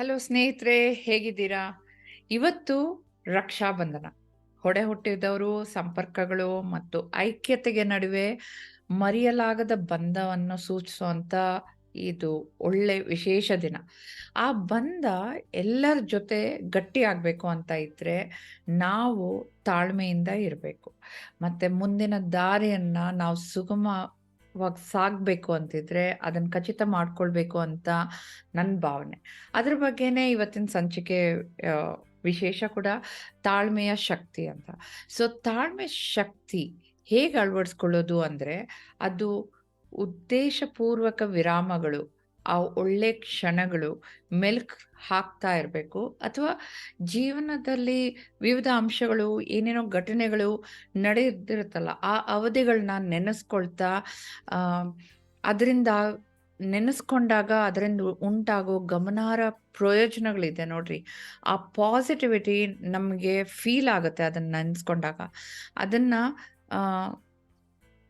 Hello ಸ್ನೇಹಿತರೆ, ಹೇಗಿದ್ದೀರಾ? ಇವತ್ತು ರಕ್ಷಾಬಂಧನ. ಹೊಡೆ ಹುಟ್ಟಿದವರು, ಸಂಪರ್ಕಗಳು ಮತ್ತು ಐಕ್ಯತೆಗೆ ನಡುವೆ ಮರೆಯಲಾಗದ ಬಂಧವನ್ನು ಸೂಚಿಸುವಂತ ಇದು ಒಳ್ಳೆ ವಿಶೇಷ ದಿನ. ಆ ಬಂಧ ಎಲ್ಲರ ಜೊತೆ ಗಟ್ಟಿ ಆಗಬೇಕು ಅಂತ ಇದ್ರೆ ನಾವು ತಾಳ್ಮೆಯಿಂದ ಇರಬೇಕು. ಮತ್ತೆ ಮುಂದಿನ ದಾರಿಯನ್ನ ನಾವು ಸುಗಮವಾಗಿ ಸಾಗ್ಬೇಕು ಅಂತಿದ್ರೆ ಅದನ್ನ ಖಚಿತ ಮಾಡ್ಕೊಳ್ಬೇಕು ಅಂತ ನನ್ನ ಭಾವನೆ. ಅದ್ರ ಬಗ್ಗೆನೇ ಇವತ್ತಿನ ಸಂಚಿಕೆ ವಿಶೇಷ ಕೂಡ ತಾಳ್ಮೆಯ ಶಕ್ತಿ ಅಂತ. ಸೊ, ತಾಳ್ಮೆ ಶಕ್ತಿ ಹೇಗೆ ಅಳವಡಿಸ್ಕೊಳ್ಳೋದು ಅಂದ್ರೆ ಅದು ಉದ್ದೇಶಪೂರ್ವಕ ವಿರಾಮಗಳು ಆ ಒಳ್ಳೆ ಕ್ಷಣಗಳು ಮೆಲ್ಕ್ ಹಾಕ್ತಾ ಇರಬೇಕು. ಅಥವಾ ಜೀವನದಲ್ಲಿ ವಿವಿಧ ಅಂಶಗಳು, ಏನೇನೋ ಘಟನೆಗಳು ನಡೆದಿರುತ್ತಲ್ಲ, ಆ ಅವಧಿಗಳನ್ನ ನೆನೆಸ್ಕೊಳ್ತಾ ಅದರಿಂದ ನೆನೆಸ್ಕೊಂಡಾಗ ಅದರಿಂದ ಉಂಟಾಗೋ ಗಮನಾರ್ಹ ಪ್ರಯೋಜನಗಳಿದೆ ನೋಡ್ರಿ. ಆ ಪಾಸಿಟಿವಿಟಿ ನಮಗೆ ಫೀಲ್ ಆಗುತ್ತೆ ಅದನ್ನ ನೆನೆಸ್ಕೊಂಡಾಗ. ಅದನ್ನು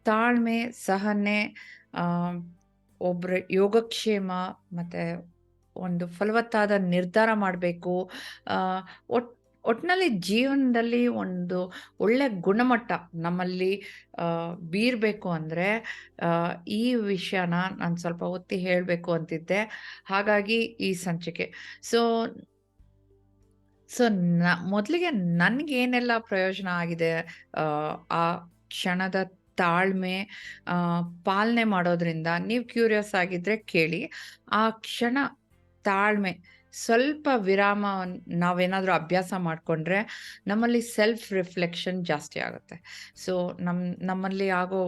ತಾಳ್ಮೆ, ಸಹನೆ ಆ, ಒಬ್ರ ಯೋಗಕ್ಷೇಮ ಮತ್ತೆ ಒಂದು ಫಲವತ್ತಾದ ನಿರ್ಧಾರ ಮಾಡಬೇಕು. ಒಟ್ ಒಟ್ಟಿನಲ್ಲಿ ಜೀವನದಲ್ಲಿ ಒಂದು ಒಳ್ಳೆ ಗುಣಮಟ್ಟ ನಮ್ಮಲ್ಲಿ ಬೀರಬೇಕು ಅಂದರೆ ಈ ವಿಷಯನ ನಾನು ಸ್ವಲ್ಪ ಒತ್ತಿ ಹೇಳಬೇಕು ಅಂತಿದ್ದೆ. ಹಾಗಾಗಿ ಈ ಸಂಚಿಕೆ. ಸೊ ಸೊ ನ ಮೊದಲಿಗೆ ನನಗೇನೆಲ್ಲ ಪ್ರಯೋಜನ ಆಗಿದೆ ಆ ಕ್ಷಣದ ತಾಳ್ಮೆ ಪಾಲನೆ ಮಾಡೋದ್ರಿಂದ ನೀವು ಕ್ಯೂರಿಯಸ್ ಆಗಿದ್ರೆ ಕೇಳಿ. ಆ ಕ್ಷಣ ತಾಳ್ಮೆ, ಸ್ವಲ್ಪ ವಿರಾಮ ನಾವೇನಾದರೂ ಅಭ್ಯಾಸ ಮಾಡಿಕೊಂಡ್ರೆ ನಮ್ಮಲ್ಲಿ ಸೆಲ್ಫ್ ರಿಫ್ಲೆಕ್ಷನ್ ಜಾಸ್ತಿ ಆಗುತ್ತೆ. ಸೊ ನಮ್ಮ ನಮ್ಮಲ್ಲಿ ಆಗೋ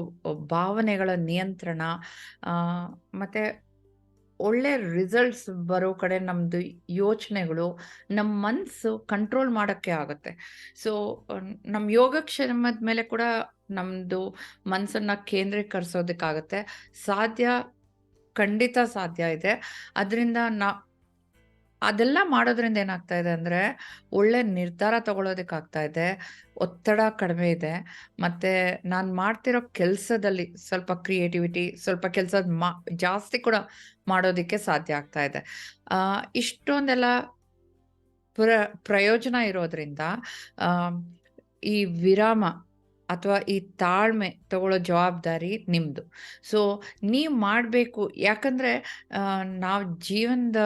ಭಾವನೆಗಳ ನಿಯಂತ್ರಣ ಮತ್ತು ಮತ್ತೆ ಒಳ್ಳೆ ರಿಸಲ್ಟ್ಸ್ ಬರೋ ಕಡೆ ನಮ್ಮದು ಯೋಚನೆಗಳು ನಮ್ಮ ಮನಸ್ಸು ಕಂಟ್ರೋಲ್ ಮಾಡೋಕ್ಕೆ ಆಗುತ್ತೆ. ಸೊ ನಮ್ಮ ಯೋಗಕ್ಷೇಮದ ಮೇಲೆ ಕೂಡ ನಮ್ದು ಮನಸ್ಸನ್ನ ಕೇಂದ್ರೀಕರಿಸೋದಕ್ಕಾಗತ್ತೆ. ಸಾಧ್ಯ, ಖಂಡಿತ ಸಾಧ್ಯ ಇದೆ. ಅದರಿಂದ ನಾ, ಅದೆಲ್ಲ ಮಾಡೋದ್ರಿಂದ ಏನಾಗ್ತಾ ಇದೆ ಅಂದ್ರೆ, ಒಳ್ಳೆ ನಿರ್ಧಾರ ತಗೊಳ್ಳೋದಕ್ಕಾಗ್ತಾ ಇದೆ. ಒತ್ತಡ ಕಡಿಮೆ ಇದೆ. ಮತ್ತೆ ನಾನು ಮಾಡ್ತಿರೋ ಕೆಲಸದಲ್ಲಿ ಸ್ವಲ್ಪ ಕ್ರಿಯೇಟಿವಿಟಿ, ಸ್ವಲ್ಪ ಕೆಲಸ ಮಾ, ಜಾಸ್ತಿ ಕೂಡ ಮಾಡೋದಕ್ಕೆ ಸಾಧ್ಯ ಆಗ್ತಾ ಇದೆ. ಇಷ್ಟೊಂದೆಲ್ಲ ಪ್ರ, ಪ್ರಯೋಜನ ಇರೋದ್ರಿಂದ ಈ ವಿರಾಮ ಅಥವಾ ಈ ತಾಳ್ಮೆ ತಗೊಳ್ಳೋ ಜವಾಬ್ದಾರಿ ನಿಮ್ಮದು ಸೊ ನೀವು ಮಾಡಬೇಕು, ಯಾಕಂದರೆ ನಾವು ಜೀವನದ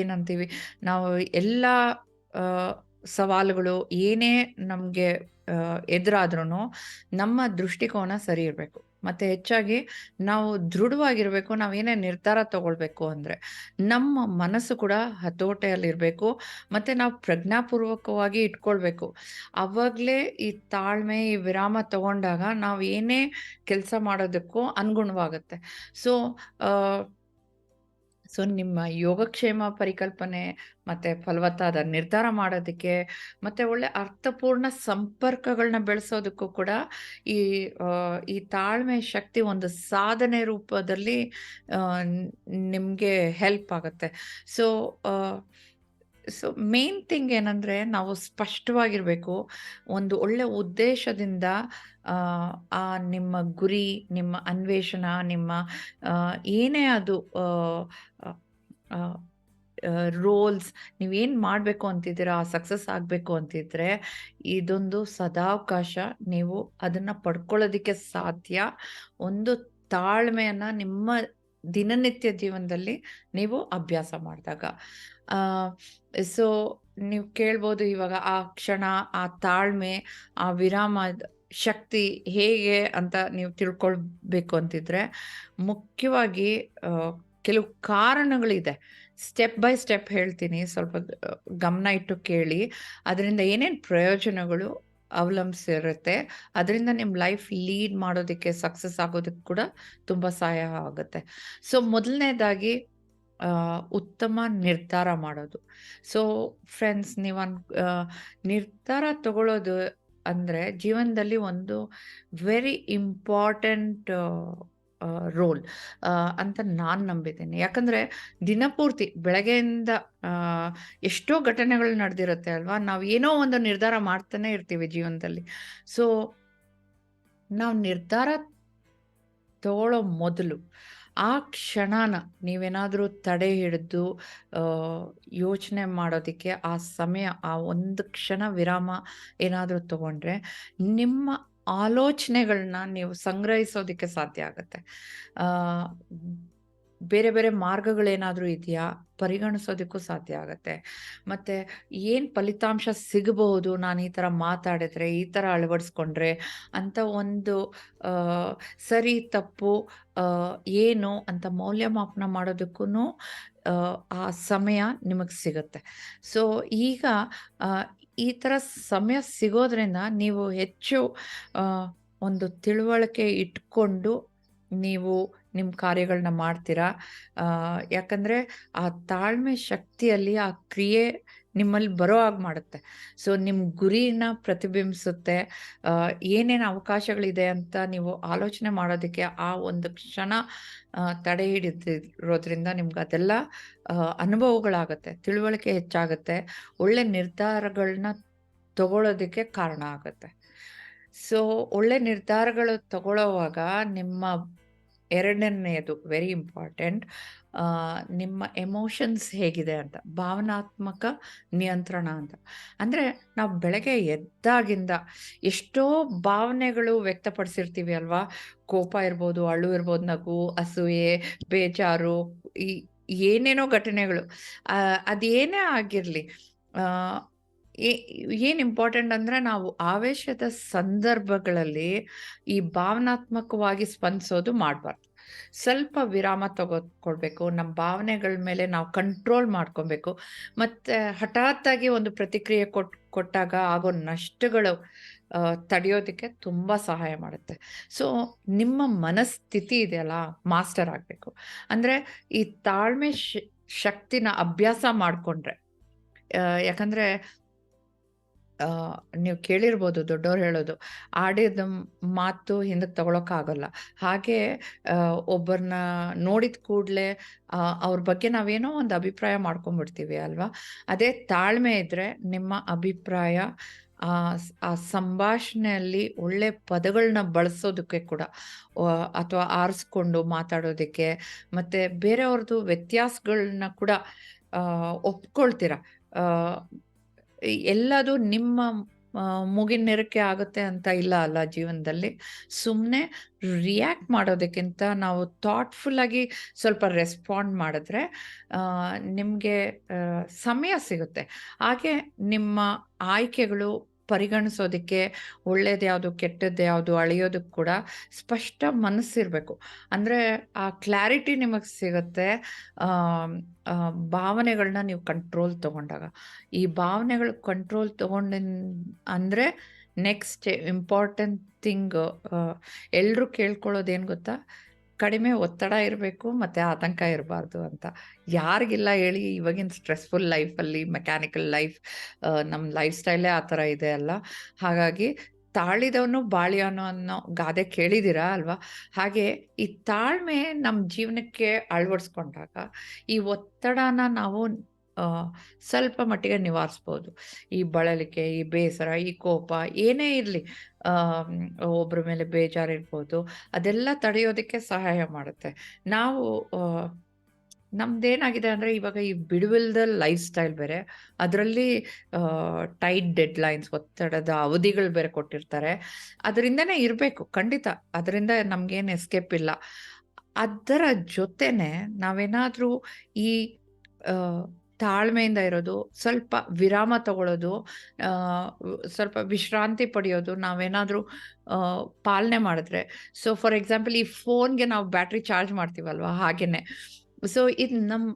ಏನಂತೀವಿ, ನಾವು ಎಲ್ಲ ಸವಾಲುಗಳು ಏನೇ ನಮಗೆ ಎದುರಾದ್ರೂ ನಮ್ಮ ದೃಷ್ಟಿಕೋನ ಸರಿ ಇರಬೇಕು. ಮತ್ತೆ ಹೆಚ್ಚಾಗಿ ನಾವು ದೃಢವಾಗಿರ್ಬೇಕು ಏನೇ ನಿರ್ಧಾರ ತಗೊಳ್ಬೇಕು ಅಂದ್ರೆ ನಮ್ಮ ಮನಸ್ಸು ಕೂಡ ಹತೋಟೆಯಲ್ಲಿರ್ಬೇಕು, ಮತ್ತೆ ನಾವು ಪ್ರಜ್ಞಾಪೂರ್ವಕವಾಗಿ ಇಟ್ಕೊಳ್ಬೇಕು. ಅವಾಗಲೇ ಈ ತಾಳ್ಮೆ, ಈ ವಿರಾಮ ತಗೊಂಡಾಗ ನಾವು ಏನೇ ಕೆಲಸ ಮಾಡೋದಕ್ಕೂ ಅನುಗುಣವಾಗುತ್ತೆ. ಸೊ ಸೊ, ನಿಮ್ಮ ಯೋಗಕ್ಷೇಮ ಪರಿಕಲ್ಪನೆ ಮತ್ತೆ ಫಲವತ್ತಾದ ನಿರ್ಧಾರ ಮಾಡೋದಕ್ಕೆ ಮತ್ತೆ ಒಳ್ಳೆ ಅರ್ಥಪೂರ್ಣ ಸಂಪರ್ಕಗಳನ್ನ ಬೆಳೆಸೋದಕ್ಕೂ ಕೂಡ ಈ ಈ ತಾಳ್ಮೆ ಶಕ್ತಿ ಒಂದು ಸಾಧನೆ ರೂಪದಲ್ಲಿ ನಿಮಗೆ ಹೆಲ್ಪ್ ಆಗುತ್ತೆ. ಸೊ ಸೊ ಮೇನ್ ಥಿಂಗ್ ಏನಂದ್ರೆ ನಾವು ಸ್ಪಷ್ಟವಾಗಿರ್ಬೇಕು ಒಂದು ಒಳ್ಳೆ ಉದ್ದೇಶದಿಂದ ಆ, ಆ ನಿಮ್ಮ ಗುರಿ ನಿಮ್ಮ ಅನ್ವೇಷಣ ನಿಮ್ಮ ಏನೇ ಅದು ರೋಲ್ಸ್ ನೀವೇನು ಮಾಡಬೇಕು ಅಂತಿದ್ದೀರಾ ಸಕ್ಸಸ್ ಆಗಬೇಕು ಅಂತಿದ್ರೆ ಇದೊಂದು ಸದಾವಕಾಶ. ನೀವು ಅದನ್ನು ಪಡ್ಕೊಳ್ಳೋದಕ್ಕೆ ಸಾಧ್ಯ. ಒಂದು ತಾಳ್ಮೆಯನ್ನು ನಿಮ್ಮ ದಿನನಿತ್ಯ ಜೀವನದಲ್ಲಿ ನೀವು ಅಭ್ಯಾಸ ಮಾಡಿದಾಗ. ಆ ಸೊ ನೀವು ಕೇಳ್ಬೋದು ಇವಾಗ ಆ ಕ್ಷಣ, ಆ ತಾಳ್ಮೆ, ಆ ವಿರಾಮ ಶಕ್ತಿ ಹೇಗೆ ಅಂತ ನೀವು ತಿಳ್ಕೊಳ್ಬೇಕು ಅಂತಿದ್ರೆ ಮುಖ್ಯವಾಗಿ ಕೆಲವು ಕಾರಣಗಳಿದೆ. ಸ್ಟೆಪ್ ಬೈ ಸ್ಟೆಪ್ ಹೇಳ್ತೀನಿ, ಸ್ವಲ್ಪ ಗಮನ ಇಟ್ಟು ಕೇಳಿ. ಅದರಿಂದ ಏನೇನು ಪ್ರಯೋಜನಗಳು ಅವಲಂಬಿಸಿರುತ್ತೆ, ಅದರಿಂದ ನಿಮ್ಮ ಲೈಫ್ ಲೀಡ್ ಮಾಡೋದಕ್ಕೆ ಸಕ್ಸಸ್ ಆಗೋದಕ್ಕೆ ಕೂಡ ತುಂಬ ಸಹಾಯ ಆಗುತ್ತೆ. ಸೊ ಮೊದಲನೇದಾಗಿ ಉತ್ತಮ ನಿರ್ಧಾರ ಮಾಡೋದು. ಸೊ ಫ್ರೆಂಡ್ಸ್ ನೀವು ನಿರ್ಧಾರ ತಗೊಳ್ಳೋದು ಅಂದರೆ ಜೀವನದಲ್ಲಿ ಒಂದು ವೆರಿ ಇಂಪಾರ್ಟೆಂಟ್ ರೋಲ್ ಅಂತ ನಾನು ನಂಬಿದ್ದೀನಿ. ಯಾಕಂದರೆ ದಿನಪೂರ್ತಿ ಬೆಳಗ್ಗೆಯಿಂದ ಎಷ್ಟೋ ಘಟನೆಗಳು ನಡೆದಿರುತ್ತೆ ಅಲ್ವಾ? ನಾವು ಏನೋ ಒಂದು ನಿರ್ಧಾರ ಮಾಡ್ತಾನೆ ಇರ್ತೀವಿ ಜೀವನದಲ್ಲಿ. ಸೊ ನಾವು ನಿರ್ಧಾರ ತಗೊಳ್ಳೋ ಮೊದಲು ಆ ಕ್ಷಣನ ನೀವೇನಾದರೂ ತಡೆ ಹಿಡಿದು ಯೋಚನೆ ಮಾಡೋದಕ್ಕೆ ಆ ಸಮಯ, ಆ ಒಂದು ಕ್ಷಣ ವಿರಾಮ ಏನಾದರೂ ತಗೊಂಡ್ರೆ ನಿಮ್ಮ ಆಲೋಚನೆಗಳನ್ನ ನೀವು ಸಂಗ್ರಹಿಸೋದಕ್ಕೆ ಸಾಧ್ಯ ಆಗುತ್ತೆ. ಬೇರೆ ಬೇರೆ ಮಾರ್ಗಗಳೇನಾದರೂ ಇದೆಯಾ? ಪರಿಗಣಿಸೋದಕ್ಕೂ ಸಾಧ್ಯ ಆಗುತ್ತೆ. ಮತ್ತೆ ಏನು ಫಲಿತಾಂಶ ಸಿಗಬಹುದು? ನಾನು ಈ ಥರ ಮಾತಾಡಿದ್ರೆ, ಈ ಥರ ಅಳವಡಿಸ್ಕೊಂಡ್ರೆ ಅಂತ ಒಂದು ಸರಿ, ತಪ್ಪು ಏನು ಅಂತ ಮೌಲ್ಯಮಾಪನ ಮಾಡೋದಕ್ಕೂ ಆ ಸಮಯ ನಿಮಗೆ ಸಿಗುತ್ತೆ. ಸೊ, ಈಗ ಈ ಥರ ಸಮಯ ಸಿಗೋದ್ರಿಂದ ನೀವು ಹೆಚ್ಚು ಒಂದು ತಿಳುವಳಿಕೆ ಇಟ್ಕೊಂಡು ನೀವು ನಿಮ್ಮ ಕಾರ್ಯಗಳನ್ನ ಮಾಡ್ತೀರಾ? ಯಾಕಂದರೆ ಆ ತಾಳ್ಮೆ ಶಕ್ತಿಯಲ್ಲಿ ಆ ಕ್ರಿಯೆ ನಿಮ್ಮಲ್ಲಿ ಬರೋ ಹಾಗೆ ಮಾಡುತ್ತೆ. ಸೊ ನಿಮ್ಮ ಗುರಿನ ಪ್ರತಿಬಿಂಬಿಸುತ್ತೆ. ಏನೇನು ಅವಕಾಶಗಳಿದೆ ಅಂತ ನೀವು ಆಲೋಚನೆ ಮಾಡೋದಕ್ಕೆ ಆ ಒಂದು ಕ್ಷಣ ತಡೆ ಹಿಡಿದಿರೋದ್ರಿಂದ ನಿಮ್ಗೆ ಅದೆಲ್ಲ ಅನುಭವಗಳಾಗುತ್ತೆ. ತಿಳುವಳಿಕೆ ಹೆಚ್ಚಾಗುತ್ತೆ. ಒಳ್ಳೆ ನಿರ್ಧಾರಗಳನ್ನ ತಗೊಳ್ಳೋದಕ್ಕೆ ಕಾರಣ ಆಗುತ್ತೆ. ಸೊ, ಒಳ್ಳೆ ನಿರ್ಧಾರಗಳು ತಗೊಳ್ಳೋವಾಗ ನಿಮ್ಮ ಎರಡನೆಯದು ವೆರಿ ಇಂಪಾರ್ಟೆಂಟ್ ನಿಮ್ಮ ಎಮೋಷನ್ಸ್ ಹೇಗಿದೆ ಅಂತ, ಭಾವನಾತ್ಮಕ ನಿಯಂತ್ರಣ ಅಂತ. ಅಂದರೆ ನಾವು ಬೆಳಗ್ಗೆ ಎದ್ದಾಗಿಂದ ಎಷ್ಟೋ ಭಾವನೆಗಳು ವ್ಯಕ್ತಪಡಿಸಿರ್ತೀವಿ ಅಲ್ವಾ? ಕೋಪ ಇರ್ಬೋದು ಅಳು ಇರ್ಬೋದು, ನಗು, ಅಸೂಯೆ, ಬೇಜಾರು, ಈ ಏನೇನೋ ಘಟನೆಗಳು. ಅದೇನೇ ಆಗಿರಲಿ ಏನು ಇಂಪಾರ್ಟೆಂಟ್ ಅಂದರೆ ನಾವು ಆವೇಶದ ಸಂದರ್ಭಗಳಲ್ಲಿ ಈ ಭಾವನಾತ್ಮಕವಾಗಿ ಸ್ಪಂದಿಸೋದು ಮಾಡಬಾರ್ದು. ಸ್ವಲ್ಪ ವಿರಾಮ ತಗೋಕೊಳ್ಬೇಕು ನಮ್ಮ ಭಾವನೆಗಳ ಮೇಲೆ ನಾವು ಕಂಟ್ರೋಲ್ ಮಾಡ್ಕೊಬೇಕು. ಮತ್ತು ಹಠಾತ್ತಾಗಿ ಒಂದು ಪ್ರತಿಕ್ರಿಯೆ ಕೊಟ್, ಕೊಟ್ಟಾಗ ಆಗೋ ನಷ್ಟಗಳು ತಡೆಯೋದಕ್ಕೆ ತುಂಬ ಸಹಾಯ ಮಾಡುತ್ತೆ. ಸೊ ನಿಮ್ಮ ಮನಸ್ಥಿತಿ ಇದೆಯಲ್ಲ ಮಾಸ್ಟರ್ ಆಗಬೇಕು. ಅಂದರೆ ಈ ತಾಳ್ಮೆ ಶಕ್ತಿನ ಅಭ್ಯಾಸ ಮಾಡಿಕೊಂಡ್ರೆ ಯಾಕಂದರೆ ನೀವು ಕೇಳಿರ್ಬೋದು ದೊಡ್ಡವ್ರು ಹೇಳೋದು. ಆಡಿದ ಮಾತು ಹಿಂದಕ್ಕೆ ತಗೊಳಕ್ಕಾಗಲ್ಲ. ಹಾಗೆ ಒಬ್ಬರನ್ನ ನೋಡಿದ ಕೂಡಲೇ ಅವ್ರ ಬಗ್ಗೆ ನಾವೇನೋ ಒಂದು ಅಭಿಪ್ರಾಯ ಮಾಡ್ಕೊಂಡ್ಬಿಡ್ತೀವಿ ಅಲ್ವಾ? ಅದೇ ತಾಳ್ಮೆ ಇದ್ರೆ ನಿಮ್ಮ ಅಭಿಪ್ರಾಯ, ಆ ಸಂಭಾಷಣೆಯಲ್ಲಿ ಒಳ್ಳೆ ಪದಗಳನ್ನ ಬಳಸೋದಕ್ಕೆ ಕೂಡ ಅಥವಾ ಆರಿಸ್ಕೊಂಡು ಮಾತಾಡೋದಕ್ಕೆ, ಮತ್ತೆ ಬೇರೆಯವ್ರದ್ದು ವ್ಯತ್ಯಾಸಗಳನ್ನ ಕೂಡ ಒಪ್ಕೊಳ್ತೀರ? ಎಲ್ಲದು ನಿಮ್ಮ ಮುಗಿನ ನೆರಕೆ ಆಗುತ್ತೆ ಅಂತ ಇಲ್ಲ ಅಲ್ಲ ಜೀವನದಲ್ಲಿ? ಸುಮ್ಮನೆ ರಿಯಾಕ್ಟ್ ಮಾಡೋದಕ್ಕಿಂತ ನಾವು ಥಾಟ್ಫುಲ್ ಆಗಿ ಸ್ವಲ್ಪ ರೆಸ್ಪಾಂಡ್ ಮಾಡಿದ್ರೆ ನಿಮಗೆ ಸಮಯ ಸಿಗುತ್ತೆ. ಹಾಗೆ ನಿಮ್ಮ ಆಯ್ಕೆಗಳು ಪರಿಗಣಿಸೋದಕ್ಕೆ ಒಳ್ಳೇದು ಯಾವುದು ಕೆಟ್ಟದ್ದು ಯಾವುದು ಅಳೆಯೋದಕ್ಕೆ ಕೂಡ ಸ್ಪಷ್ಟ ಮನಸ್ಸಿರಬೇಕು. ಅಂದರೆ ಆ ಕ್ಲಾರಿಟಿ ನಿಮಗೆ ಸಿಗುತ್ತೆ ಭಾವನೆಗಳನ್ನ ನೀವು ಕಂಟ್ರೋಲ್ ತಗೊಂಡಾಗ. ಈ ಭಾವನೆಗಳು ಕಂಟ್ರೋಲ್ ತಗೊಂಡ ಅಂದರೆ ನೆಕ್ಸ್ಟ್ ಇಂಪಾರ್ಟೆಂಟ್ ಥಿಂಗ್ ಎಲ್ಲರೂ ಕೇಳ್ಕೊಳ್ಳೋದೇನು ಗೊತ್ತಾ? ಕಡಿಮೆ ಒತ್ತಡ ಇರಬೇಕು, ಮತ್ತೆ ಆತಂಕ ಇರಬಾರ್ದು ಅಂತ. ಯಾರಿಗಿಲ್ಲ ಹೇಳಿ ಇವಾಗಿನ ಸ್ಟ್ರೆಸ್ಫುಲ್ ಲೈಫಲ್ಲಿ ಮೆಕ್ಯಾನಿಕಲ್ ಲೈಫ್ ನಮ್ಮ ಲೈಫ್ ಸ್ಟೈಲೇ ಆ ಥರ ಇದೆ ಅಲ್ಲ. ಹಾಗಾಗಿ ತಾಳಿದವನು ಬಾಳಿಯವನು ಅನ್ನೋ ಗಾದೆ ಕೇಳಿದ್ದೀರಾ ಅಲ್ವಾ? ಹಾಗೆ ಈ ತಾಳ್ಮೆ ನಮ್ಮ ಜೀವನಕ್ಕೆ ಅಳವಡಿಸ್ಕೊಂಡಾಗ ಈ ಒತ್ತಡನ ನಾವು ಸ್ವಲ್ಪ ಮಟ್ಟಿಗೆ ನಿವಾರಿಸ್ಬೋದು. ಈ ಬಳಲಿಕೆ, ಈ ಬೇಸರ, ಈ ಕೋಪ ಏನೇ ಇರಲಿ ಒಬ್ಬರ ಮೇಲೆ ಬೇಜಾರಿರ್ಬೋದು. ಅದೆಲ್ಲ ತಡೆಯೋದಕ್ಕೆ ಸಹಾಯ ಮಾಡುತ್ತೆ. ನಾವು ನಮ್ದೇನಾಗಿದೆ ಅಂದರೆ ಇವಾಗ ಈ ಬಿಡುವಿಲ್ದ ಲೈಫ್ ಸ್ಟೈಲ್ ಬೇರೆ. ಅದರಲ್ಲಿ ಟೈಟ್ ಡೆಡ್ ಲೈನ್ಸ್ ಒತ್ತಡದ ಅವಧಿಗಳು ಬೇರೆ ಕೊಟ್ಟಿರ್ತಾರೆ. ಅದರಿಂದನೇ ಇರಬೇಕು, ಖಂಡಿತ. ಅದರಿಂದ ನಮಗೇನು ಎಸ್ಕೇಪ್ ಇಲ್ಲ. ಅದರ ಜೊತೆನೆ ನಾವೇನಾದರೂ ಈ ತಾಳ್ಮೆಯಿಂದ ಇರೋದು, ಸ್ವಲ್ಪ ವಿರಾಮ ತಗೊಳ್ಳೋದು ಸ್ವಲ್ಪ ವಿಶ್ರಾಂತಿ ಪಡೆಯೋದು, ನಾವೇನಾದರೂ ಪಾಲನೆ ಮಾಡಿದ್ರೆ. ಸೊ ಫಾರ್ ಎಕ್ಸಾಂಪಲ್ ಈ ಫೋನ್ಗೆ ನಾವು ಬ್ಯಾಟ್ರಿ ಚಾರ್ಜ್ ಮಾಡ್ತೀವಲ್ವ ಹಾಗೇನೆ. ಸೊ ಇದು ನಮ್ಮ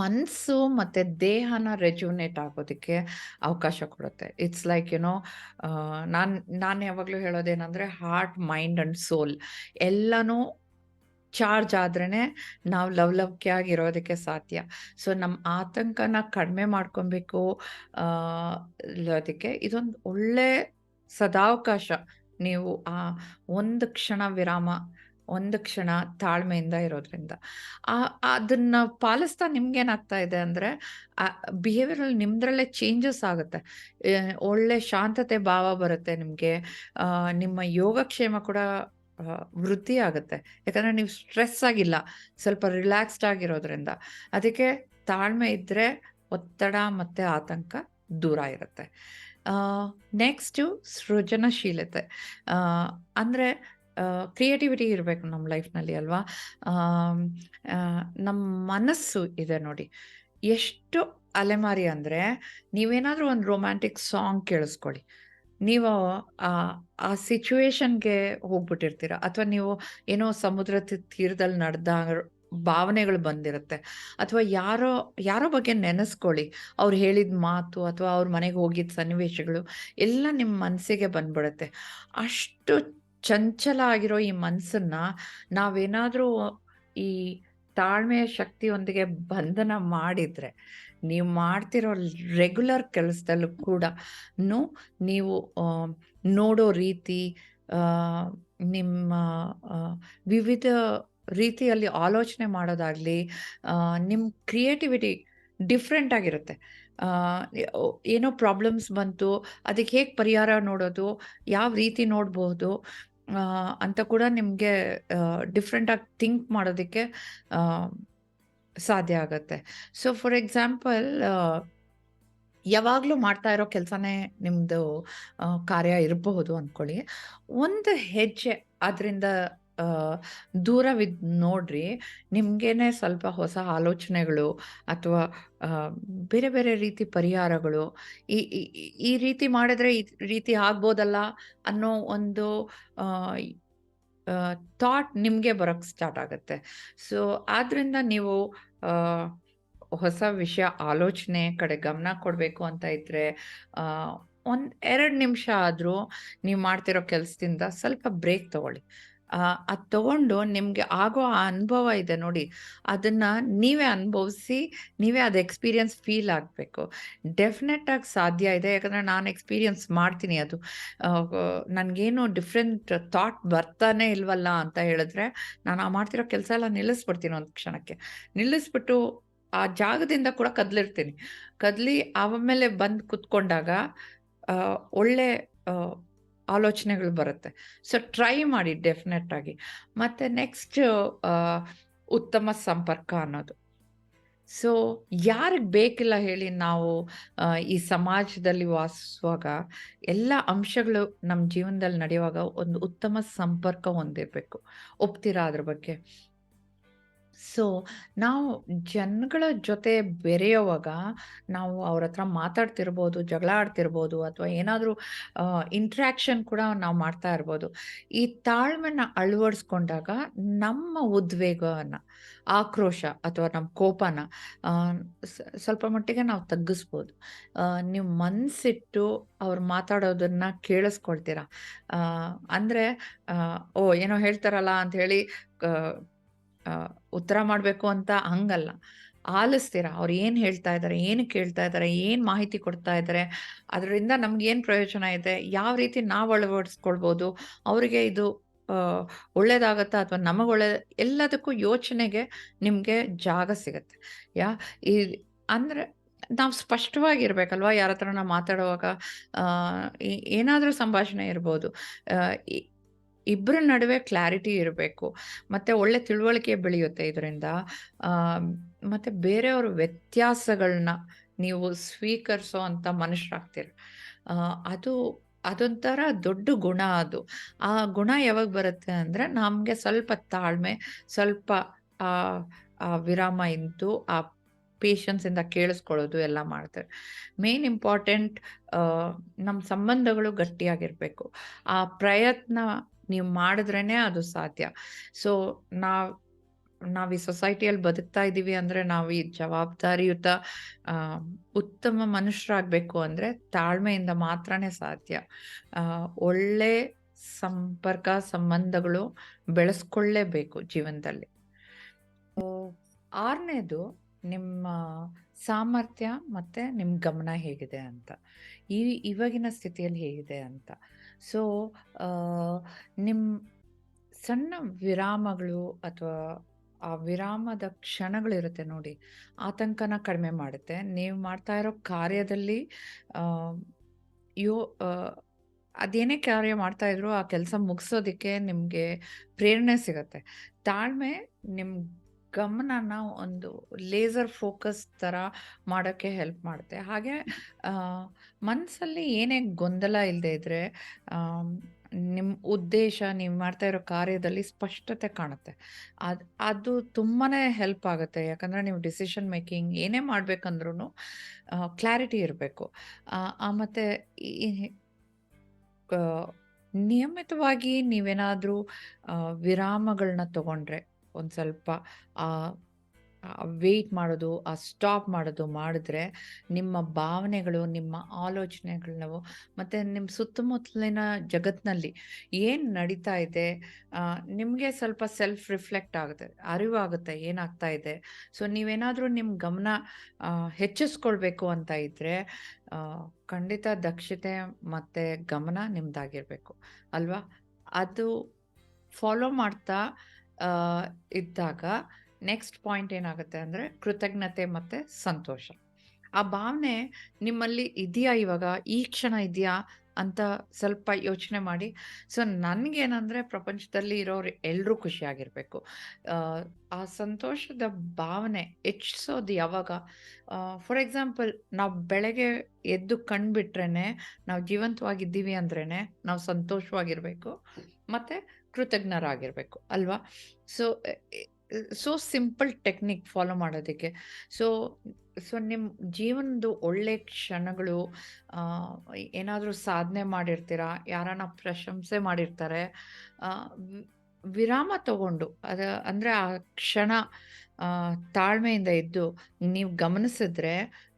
ಮನಸ್ಸು ಮತ್ತು ದೇಹನ ರೆಜುನೇಟ್ ಆಗೋದಕ್ಕೆ ಅವಕಾಶ ಕೊಡುತ್ತೆ. ಇಟ್ಸ್ ಲೈಕ್ ಯುನೋ ನಾನು ನಾನು ಯಾವಾಗಲೂ ಹೇಳೋದೇನೆಂದರೆ ಹಾರ್ಟ್ ಮೈಂಡ್ ಆ್ಯಂಡ್ ಸೋಲ್ ಎಲ್ಲನೂ ಚಾರ್ಜ್ ಆದ್ರೇನೆ ನಾವು ಲವಲವಿಕೆಯಾಗಿರೋದಕ್ಕೆ ಸಾಧ್ಯ. ಸೊ ನಮ್ಮ ಆತಂಕನ ಕಡಿಮೆ ಮಾಡ್ಕೊಬೇಕು ಅದಕ್ಕೆ ಇದೊಂದು ಒಳ್ಳೆ ಸದಾವಕಾಶ. ನೀವು ಆ ಒಂದು ಕ್ಷಣ ವಿರಾಮ, ಒಂದು ಕ್ಷಣ ತಾಳ್ಮೆಯಿಂದ ಇರೋದ್ರಿಂದ. ಆ, ಅದನ್ನ ಪಾಲಿಸ್ತಾ ನಿಮ್ಗೇನಾಗ್ತಾ ಇದೆ ಅಂದರೆ ಬಿಹೇವಿಯರಲ್ಲಿ ನಿಮ್ದ್ರಲ್ಲೇ ಚೇಂಜಸ್ ಆಗುತ್ತೆ. ಒಳ್ಳೆ ಶಾಂತತೆ ಭಾವ ಬರುತ್ತೆ ನಿಮಗೆ. ನಿಮ್ಮ ಯೋಗಕ್ಷೇಮ ಕೂಡ ವೃದ್ಧಿ ಆಗುತ್ತೆ. ಯಾಕಂದರೆ ನೀವು ಸ್ಟ್ರೆಸ್ ಆಗಿಲ್ಲ, ಸ್ವಲ್ಪ ರಿಲ್ಯಾಕ್ಸ್ಡ್ ಆಗಿರೋದ್ರಿಂದ. ಅದಕ್ಕೆ ತಾಳ್ಮೆ ಇದ್ದರೆ ಒತ್ತಡ ಮತ್ತು ಆತಂಕ ದೂರ ಇರುತ್ತೆ. ನೆಕ್ಸ್ಟು ಸೃಜನಶೀಲತೆ. ಅಂದರೆ ಕ್ರಿಯೇಟಿವಿಟಿ ಇರಬೇಕು ನಮ್ಮ ಲೈಫ್ನಲ್ಲಿ ಅಲ್ವಾ? ನಮ್ಮ ಮನಸ್ಸು ಇದೆ ನೋಡಿ. ಎಷ್ಟು ಅಲೆಮಾರಿ ಅಂದರೆ, ನೀವೇನಾದರೂ ಒಂದು ರೊಮ್ಯಾಂಟಿಕ್ ಸಾಂಗ್ ಕೇಳಿಸ್ಕೊಳ್ಳಿ. ನೀವು, ಆ ಸಿಚುವೇಶನ್ಗೆ ಹೋಗ್ಬಿಟ್ಟಿರ್ತೀರ? ಅಥವಾ ನೀವು ಏನೋ ಸಮುದ್ರ ತೀರದಲ್ಲಿ ನಡೆದ ಭಾವನೆಗಳು ಬಂದಿರುತ್ತೆ. ಅಥವಾ ಯಾರೋ ಯಾರೋ ಬಗ್ಗೆ ನೆನೆಸ್ಕೊಳ್ಳಿ. ಅವ್ರು ಹೇಳಿದ ಮಾತು ಅಥವಾ ಅವ್ರ ಮನೆಗೆ ಹೋಗಿದ್ದ ಸನ್ನಿವೇಶಗಳು ಎಲ್ಲ ನಿಮ್ಮ ಮನಸ್ಸಿಗೆ ಬಂದ್ಬಿಡುತ್ತೆ. ಅಷ್ಟು ಚಂಚಲ ಆಗಿರೋ ಈ ಮನಸ್ಸನ್ನ ನಾವೇನಾದರೂ ಈ ತಾಳ್ಮೆಯ ಶಕ್ತಿಯೊಂದಿಗೆ ಬಂಧನ ಮಾಡಿದರೆ, ನೀವು ಮಾಡ್ತಿರೋ ರೆಗ್ಯುಲರ್ ಕೆಲಸದಲ್ಲೂ ಕೂಡ ನೀವು ನೋಡೋ ರೀತಿ ನಿಮ್ಮ ವಿವಿಧ ರೀತಿಯಲ್ಲಿ ಆಲೋಚನೆ ಮಾಡೋದಾಗಲಿ ನಿಮ್ಮ ಕ್ರಿಯೇಟಿವಿಟಿ ಡಿಫ್ರೆಂಟ್ ಆಗಿರುತ್ತೆ. ಏನೋ ಪ್ರಾಬ್ಲಮ್ಸ್ ಬಂತು, ಅದಕ್ಕೆ ಹೇಗೆ ಪರಿಹಾರ ನೋಡೋದು, ಯಾವ ರೀತಿ ನೋಡ್ಬೋದು ಅಂತ ಕೂಡ ನಿಮಗೆ ಡಿಫ್ರೆಂಟಾಗಿ ಥಿಂಕ್ ಮಾಡೋದಕ್ಕೆ ಸಾಧ್ಯ ಆಗುತ್ತೆ. ಸೊ ಫಾರ್ ಎಕ್ಸಾಂಪಲ್ ಯಾವಾಗಲೂ ಮಾಡ್ತಾ ಇರೋ ಕೆಲಸನೇ ನಿಮ್ಮದು ಕಾರ್ಯ ಇರಬಹುದು ಅಂದ್ಕೊಳ್ಳಿ ಒಂದು ಹೆಜ್ಜೆ ಅದರಿಂದ ದೂರವಿದ್ ನೋಡ್ರಿ, ನಿಮ್ಗೇನೆ ಸ್ವಲ್ಪ ಹೊಸ ಆಲೋಚನೆಗಳು ಅಥವಾ ಬೇರೆ ಬೇರೆ ರೀತಿ ಪರಿಹಾರಗಳು, ಈ ಈ ರೀತಿ ಮಾಡಿದ್ರೆ ಈ ರೀತಿ ಆಗ್ಬೋದಲ್ಲ ಅನ್ನೋ ಒಂದು ಥಾಟ್ ನಿಮಗೆ ಬರೋಕ್ಕೆ ಸ್ಟಾರ್ಟ್ ಆಗುತ್ತೆ. ಸೊ ಆದ್ರಿಂದ ನೀವು ಹೊಸ ವಿಷಯ, ಆಲೋಚನೆ ಕಡೆ ಗಮನ ಕೊಡಬೇಕು ಅಂತ ಇದ್ರೆ ಒಂದು ಎರಡು ನಿಮಿಷ ಆದರೂ ನೀವು ಮಾಡ್ತಿರೋ ಕೆಲಸದಿಂದ ಸ್ವಲ್ಪ ಬ್ರೇಕ್ ತಗೊಳ್ಳಿ. ಅದು ತಗೊಂಡು ನಿಮಗೆ ಆಗೋ ಆ ಅನುಭವ ಇದೆ ನೋಡಿ. ಅದನ್ನ ನೀವೇ ಅನುಭವಿಸಿ, ನೀವೇ ಅದು ಎಕ್ಸ್ಪೀರಿಯನ್ಸ್ ಫೀಲ್ ಆಗಬೇಕು. ಡೆಫಿನೆಟ್ ಆಗಿ ಸಾಧ್ಯ ಇದೆ. ಯಾಕಂದ್ರೆ ನಾನು ಎಕ್ಸ್ಪೀರಿಯನ್ಸ್ ಮಾಡ್ತೀನಿ ಅದು. ನನಗೇನು ಡಿಫ್ರೆಂಟ್ ಥಾಟ್ ಬರ್ತಾನೆ ಇಲ್ವಲ್ಲ ಅಂತ ಹೇಳಿದ್ರೆ ನಾನು ಆ ಮಾಡ್ತಿರೋ ಕೆಲಸ ಎಲ್ಲ ನಿಲ್ಲಿಸ್ಬಿಡ್ತೀನಿ ಒಂದು ಕ್ಷಣಕ್ಕೆ. ನಿಲ್ಲಿಸ್ಬಿಟ್ಟು ಆ ಜಾಗದಿಂದ ಕೂಡ ಕದ್ಲಿರ್ತೀನಿ. ಕದ್ಲಿ ಆಮೇಲೆ ಬಂದು ಕುತ್ಕೊಂಡಾಗ ಒಳ್ಳೆ ಆಲೋಚನೆಗಳು ಬರುತ್ತೆ. ಸೊ ಟ್ರೈ ಮಾಡಿ ಡೆಫಿನೆಟ್ ಆಗಿ. ಮತ್ತೆ ನೆಕ್ಸ್ಟ್ ಉತ್ತಮ ಸಂಪರ್ಕ ಅನ್ನೋದು. ಸೊ ಯಾರಿಗೆ ಬೇಕಿಲ್ಲ ಹೇಳಿ ನಾವು ಈ ಸಮಾಜದಲ್ಲಿ ವಾಸಿಸುವಾಗ ಎಲ್ಲ ಅಂಶಗಳು ನಮ್ಮ ಜೀವನದಲ್ಲಿ ನಡೆಯುವಾಗ ಒಂದು ಉತ್ತಮ ಸಂಪರ್ಕ ಹೊಂದಿರಬೇಕು. ಒಪ್ತೀರಾ ಅದ್ರ ಬಗ್ಗೆ? ಸೊ, ನಾವು ಜನಗಳ ಜೊತೆ ಬೆರೆಯುವಾಗ ನಾವು ಅವ್ರ ಹತ್ರ ಮಾತಾಡ್ತಿರ್ಬೋದು, ಜಗಳ ಆಡ್ತಿರ್ಬೋದು ಅಥವಾ ಏನಾದರೂ ಇಂಟ್ರ್ಯಾಕ್ಷನ್ ಕೂಡ ನಾವು ಮಾಡ್ತಾ ಇರ್ಬೋದು. ಈ ತಾಳ್ಮೆನ ಅಳವಡಿಸ್ಕೊಂಡಾಗ ನಮ್ಮ ಉದ್ವೇಗವನ್ನು ಆಕ್ರೋಶ ಅಥವಾ ನಮ್ಮ ಕೋಪನ ಸ್ವಲ್ಪ ಮಟ್ಟಿಗೆ ನಾವು ತಗ್ಗಿಸ್ಬೋದು. ನೀವು ಮನಸ್ಸಿಟ್ಟು ಅವ್ರು ಮಾತಾಡೋದನ್ನ ಕೇಳಿಸ್ಕೊಳ್ತೀರಾ? ಅಂದರೆ ಓ, ಏನೋ ಹೇಳ್ತಾರಲ್ಲ ಅಂತ ಹೇಳಿ ಉತ್ತರ ಮಾಡಬೇಕು ಅಂತ ಹಂಗಲ್ಲ. ಆಲಿಸ್ತೀರಾ, ಅವ್ರು ಏನು ಹೇಳ್ತಾ ಇದ್ದಾರೆ ಏನು ಕೇಳ್ತಾ ಇದ್ದಾರೆ ಏನು ಮಾಹಿತಿ ಕೊಡ್ತಾ ಇದ್ದಾರೆ ಅದರಿಂದ ನಮ್ಗೆ ಏನು ಪ್ರಯೋಜನ ಇದೆ, ಯಾವ ರೀತಿ ನಾವು ಅಳವಡಿಸ್ಕೊಳ್ಬೋದು, ಅವರಿಗೆ ಇದು ಒಳ್ಳೇದಾಗತ್ತಾ ಅಥವಾ ನಮಗ್ ಒಳ್ಳೆ, ಎಲ್ಲದಕ್ಕೂ ಯೋಚನೆಗೆ ನಿಮಗೆ ಜಾಗ ಸಿಗತ್ತೆ, ಯಾ? ಈ, ಅಂದ್ರೆ ನಾವು ಸ್ಪಷ್ಟವಾಗಿರ್ಬೇಕಲ್ವಾ ಯಾರ ನಾವು ಮಾತಾಡುವಾಗ ಏನಾದರೂ ಸಂಭಾಷಣೆ ಇರ್ಬೋದು ಇಬ್ಬರ ನಡುವೆ ಕ್ಲಾರಿಟಿ ಇರಬೇಕು. ಮತ್ತು ಒಳ್ಳೆ ತಿಳುವಳಿಕೆ ಬೆಳೆಯುತ್ತೆ ಇದರಿಂದ. ಮತ್ತು ಬೇರೆಯವ್ರ ವ್ಯತ್ಯಾಸಗಳನ್ನ ನೀವು ಸ್ವೀಕರಿಸೋ ಅಂತ ಮನುಷ್ಯರಾಗ್ತೀರ ಅದು, ಅದೊಂಥರ ದೊಡ್ಡ ಗುಣ ಅದು. ಆ ಗುಣ ಯಾವಾಗ ಬರುತ್ತೆ ಅಂದರೆ ನಮಗೆ ಸ್ವಲ್ಪ ತಾಳ್ಮೆ, ಸ್ವಲ್ಪ ವಿರಾಮ ಇಂತು, ಆ ಪೇಷನ್ಸಿಂದ ಕೇಳಿಸ್ಕೊಳ್ಳೋದು ಎಲ್ಲ ಮಾಡ್ತಾರೆ. ಮೇನ್ ಇಂಪಾರ್ಟೆಂಟ್ ನಮ್ಮ ಸಂಬಂಧಗಳು ಗಟ್ಟಿಯಾಗಿರಬೇಕು. ಆ ಪ್ರಯತ್ನ ನೀವು ಮಾಡಿದ್ರೇನೆ ಅದು ಸಾಧ್ಯ. ಸೊ ನಾವ್ ನಾವ್ ಈ ಸೊಸೈಟಿಯಲ್ಲಿ ಬದುಕ್ತಾ ಇದ್ದೀವಿ ಅಂದ್ರೆ ನಾವು ಈ ಜವಾಬ್ದಾರಿಯುತ ಉತ್ತಮ ಮನುಷ್ಯರಾಗ್ಬೇಕು ಅಂದ್ರೆ ತಾಳ್ಮೆಯಿಂದ ಮಾತ್ರನೇ ಸಾಧ್ಯ. ಒಳ್ಳೆ ಸಂಪರ್ಕ, ಸಂಬಂಧಗಳು ಬೆಳೆಸ್ಕೊಳ್ಳೇಬೇಕು ಜೀವನದಲ್ಲಿ. ಆರನೇದು ನಿಮ್ಮ ಸಾಮರ್ಥ್ಯ ಮತ್ತೆ ನಿಮ್ಮ ಗಮನ ಹೇಗಿದೆ ಅಂತ. ಈ, ಇವಾಗಿನ ಸ್ಥಿತಿಯಲ್ಲಿ ಹೇಗಿದೆ ಅಂತ. ಸೊ ನಿಮ್ಮ ಸಣ್ಣ ವಿರಾಮಗಳು ಅಥವಾ ಆ ವಿರಾಮದ ಕ್ಷಣಗಳಿರುತ್ತೆ ನೋಡಿ, ಆತಂಕನ ಕಡಿಮೆ ಮಾಡುತ್ತೆ. ನೀವು ಮಾಡ್ತಾ ಇರೋ ಕಾರ್ಯದಲ್ಲಿ ಯೋ ಅದೇನೇ ಕಾರ್ಯ ಮಾಡ್ತಾ ಇದ್ರು ಆ ಕೆಲಸ ಮುಗಿಸೋದಕ್ಕೆ ನಿಮಗೆ ಪ್ರೇರಣೆ ಸಿಗುತ್ತೆ. ತಾಳ್ಮೆ ನಿಮ್ಮ ಗಮನನ ಒಂದು ಲೇಸರ್ ಫೋಕಸ್ ಥರ ಮಾಡೋಕ್ಕೆ ಹೆಲ್ಪ್ ಮಾಡುತ್ತೆ. ಹಾಗೆ ಮನಸ್ಸಲ್ಲಿ ಏನೇ ಗೊಂದಲ ಇಲ್ಲದೆ ಇದ್ದರೆ ನಿಮ್ಮ ಉದ್ದೇಶ, ನೀವು ಮಾಡ್ತಾ ಇರೋ ಕಾರ್ಯದಲ್ಲಿ ಸ್ಪಷ್ಟತೆ ಕಾಣುತ್ತೆ. ಅದು ಅದು ತುಂಬಾ ಹೆಲ್ಪ್ ಆಗುತ್ತೆ. ಯಾಕಂದರೆ ನೀವು ಡಿಸಿಷನ್ ಮೇಕಿಂಗ್ ಏನೇ ಮಾಡಬೇಕಂದ್ರೂ ಕ್ಲಾರಿಟಿ ಇರಬೇಕು. ಮತ್ತು ನಿಯಮಿತವಾಗಿ ನೀವೇನಾದರೂ ವಿರಾಮಗಳನ್ನ ತಗೊಂಡ್ರೆ ಒಂದು ಸ್ವಲ್ಪ ವೆಯ್ಟ್ ಮಾಡೋದು, ಆ ಸ್ಟಾಪ್ ಮಾಡೋದು ಮಾಡಿದ್ರೆ, ನಿಮ್ಮ ಭಾವನೆಗಳು, ನಿಮ್ಮ ಆಲೋಚನೆಗಳು ಮತ್ತು ನಿಮ್ಮ ಸುತ್ತಮುತ್ತಲಿನ ಜಗತ್ತಿನಲ್ಲಿ ಏನು ನಡೀತಾ ಇದೆ, ನಿಮಗೆ ಸ್ವಲ್ಪ ಸೆಲ್ಫ್ ರಿಫ್ಲೆಕ್ಟ್ ಆಗುತ್ತೆ. ಅರಿವಾಗುತ್ತೆ ಏನಾಗ್ತಾ ಇದೆ. ಸೊ ನೀವೇನಾದರೂ ನಿಮ್ಮ ಗಮನ ಹೆಚ್ಚಿಸ್ಕೊಳ್ಬೇಕು ಅಂತ ಇದ್ದರೆ ಖಂಡಿತ ದಕ್ಷತೆ ಮತ್ತು ಗಮನ ನಿಮ್ಮದಾಗಿರಬೇಕು ಅಲ್ವಾ? ಅದು ಫಾಲೋ ಮಾಡ್ತಾ ಇದ್ದಾಗ ನೆಕ್ಸ್ಟ್ ಪಾಯಿಂಟ್ ಏನಾಗುತ್ತೆ ಅಂದರೆ ಕೃತಜ್ಞತೆ ಮತ್ತು ಸಂತೋಷ. ಆ ಭಾವನೆ ನಿಮ್ಮಲ್ಲಿ ಇದೆಯಾ ಇವಾಗ? ಈ ಕ್ಷಣ ಇದೆಯಾ? ಅಂತ ಸ್ವಲ್ಪ ಯೋಚನೆ ಮಾಡಿ. ಸೊ ನನಗೇನಂದರೆ ಪ್ರಪಂಚದಲ್ಲಿ ಇರೋರು ಎಲ್ಲರೂ ಖುಷಿಯಾಗಿರಬೇಕು. ಆ ಸಂತೋಷದ ಭಾವನೆ ಹೆಚ್ಚಿಸೋದು ಯಾವಾಗ? ಫಾರ್ ಎಕ್ಸಾಂಪಲ್ ನಾವು ಬೆಳಗ್ಗೆ ಎದ್ದು ಕಂಡುಬಿಟ್ರೇ ನಾವು ಜೀವಂತವಾಗಿದ್ದೀವಿ ಅಂದ್ರೇ ನಾವು ಸಂತೋಷವಾಗಿರಬೇಕು. ಮತ್ತು ಕೃತಜ್ಞರಾಗಿರಬೇಕು, ಅಲ್ವಾ? So so simple technique follow ಮಾಡೋದಕ್ಕೆ. ಸೊ ಸೊ ನಿಮ್ಮ ಜೀವನದ ಒಳ್ಳೆ ಕ್ಷಣಗಳು ಏನಾದರೂ ಸಾಧನೆ ಮಾಡಿರ್ತೀರಾ? ಯಾರನ್ನ ಪ್ರಶಂಸೆ ಮಾಡಿರ್ತಾರೆ? ವಿರಾಮ ತಗೊಂಡು, ಅದ, ಅಂದರೆ ಆ ಕ್ಷಣ ತಾಳ್ಮೆಯಿಂದ ಇದ್ದು, ನೀವು ಗಮನಿಸಿದ್ರೆ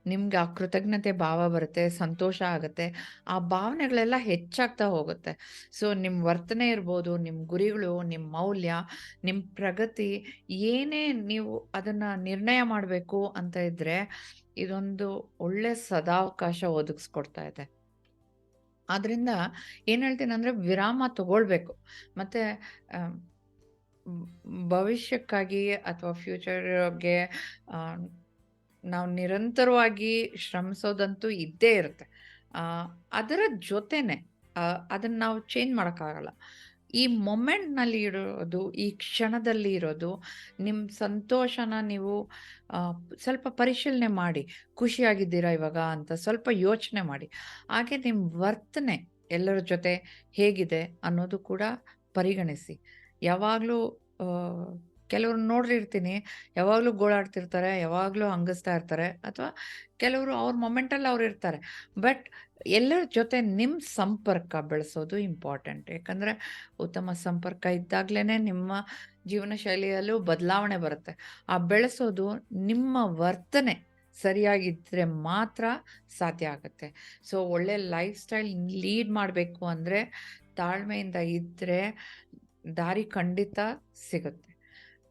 ನಿಮ್ಗೆ ಆ ಕೃತಜ್ಞತೆ ಭಾವ ಬರುತ್ತೆ, ಸಂತೋಷ ಆಗುತ್ತೆ, ಆ ಭಾವನೆಗಳೆಲ್ಲ ಹೆಚ್ಚಾಗ್ತಾ ಹೋಗುತ್ತೆ. ಸೊ ನಿಮ್ಮ ವರ್ತನೆ ಇರ್ಬೋದು ನಿಮ್ಮ ಗುರಿಗಳು ನಿಮ್ಮ ಮೌಲ್ಯ ನಿಮ್ಮ ಪ್ರಗತಿ, ಏನೇ ನೀವು ಅದನ್ನು ನಿರ್ಣಯ ಮಾಡಬೇಕು ಅಂತ ಇದ್ದರೆ ಇದೊಂದು ಒಳ್ಳೆ ಸದಾವಕಾಶ ಒದಗಿಸ್ಕೊಡ್ತಾ ಇದೆ. ಆದ್ರಿಂದ ಏನು ಹೇಳ್ತೀನಿ ಅಂದರೆ ವಿರಾಮ ತಗೊಳ್ಬೇಕು. ಮತ್ತು ಭವಿಷ್ಯಕ್ಕಾಗಿ ಅಥವಾ ಫ್ಯೂಚರ್ಗೆ ನಾವು ನಿರಂತರವಾಗಿ ಶ್ರಮಿಸೋದಂತೂ ಇದ್ದೇ ಇರುತ್ತೆ. ಅದರ ಜೊತೆನೆ ಅದನ್ನು ನಾವು ಚೇಂಜ್ ಮಾಡೋಕ್ಕಾಗಲ್ಲ. ಈ ಮೊಮೆಂಟ್ನಲ್ಲಿ ಇರೋದು, ಈ ಕ್ಷಣದಲ್ಲಿ ಇರೋದು ನಿಮ್ಮ ಸಂತೋಷನ ನೀವು ಸ್ವಲ್ಪ ಪರಿಶೀಲನೆ ಮಾಡಿ. ಖುಷಿಯಾಗಿದ್ದೀರಾ ಇವಾಗ ಅಂತ ಸ್ವಲ್ಪ ಯೋಚನೆ ಮಾಡಿ. ಹಾಗೆ ನಿಮ್ಮ ವರ್ತನೆ ಎಲ್ಲರ ಜೊತೆ ಹೇಗಿದೆ ಅನ್ನೋದು ಕೂಡ ಪರಿಗಣಿಸಿ. ಯಾವಾಗಲೂ ಕೆಲವ್ರು ನೋಡಿರ್ತೀನಿ ಯಾವಾಗಲೂ ಗೋಳಾಡ್ತಿರ್ತಾರೆ, ಯಾವಾಗಲೂ ಹಂಗಿಸ್ತಾ ಇರ್ತಾರೆ ಅಥವಾ ಕೆಲವರು ಅವ್ರ ಮೊಮೆಂಟಲ್ಲಿ ಅವ್ರು ಇರ್ತಾರೆ. ಬಟ್ ಎಲ್ಲರ ಜೊತೆ ನಿಮ್ಮ ಸಂಪರ್ಕ ಬೆಳೆಸೋದು ಇಂಪಾರ್ಟೆಂಟ್. ಯಾಕಂದರೆ ಉತ್ತಮ ಸಂಪರ್ಕ ಇದ್ದಾಗ್ಲೇ ನಿಮ್ಮ ಜೀವನ ಶೈಲಿಯಲ್ಲೂ ಬದಲಾವಣೆ ಬರುತ್ತೆ. ಆ ಬೆಳೆಸೋದು ನಿಮ್ಮ ವರ್ತನೆ ಸರಿಯಾಗಿದ್ದರೆ ಮಾತ್ರ ಸಾಧ್ಯ ಆಗುತ್ತೆ. ಸೊ, ಒಳ್ಳೆ ಲೈಫ್ ಸ್ಟೈಲ್ ಲೀಡ್ ಮಾಡಬೇಕು ಅಂದರೆ ತಾಳ್ಮೆಯಿಂದ ಇದ್ದರೆ ದಾರಿ ಖಂಡಿತ ಸಿಗುತ್ತೆ.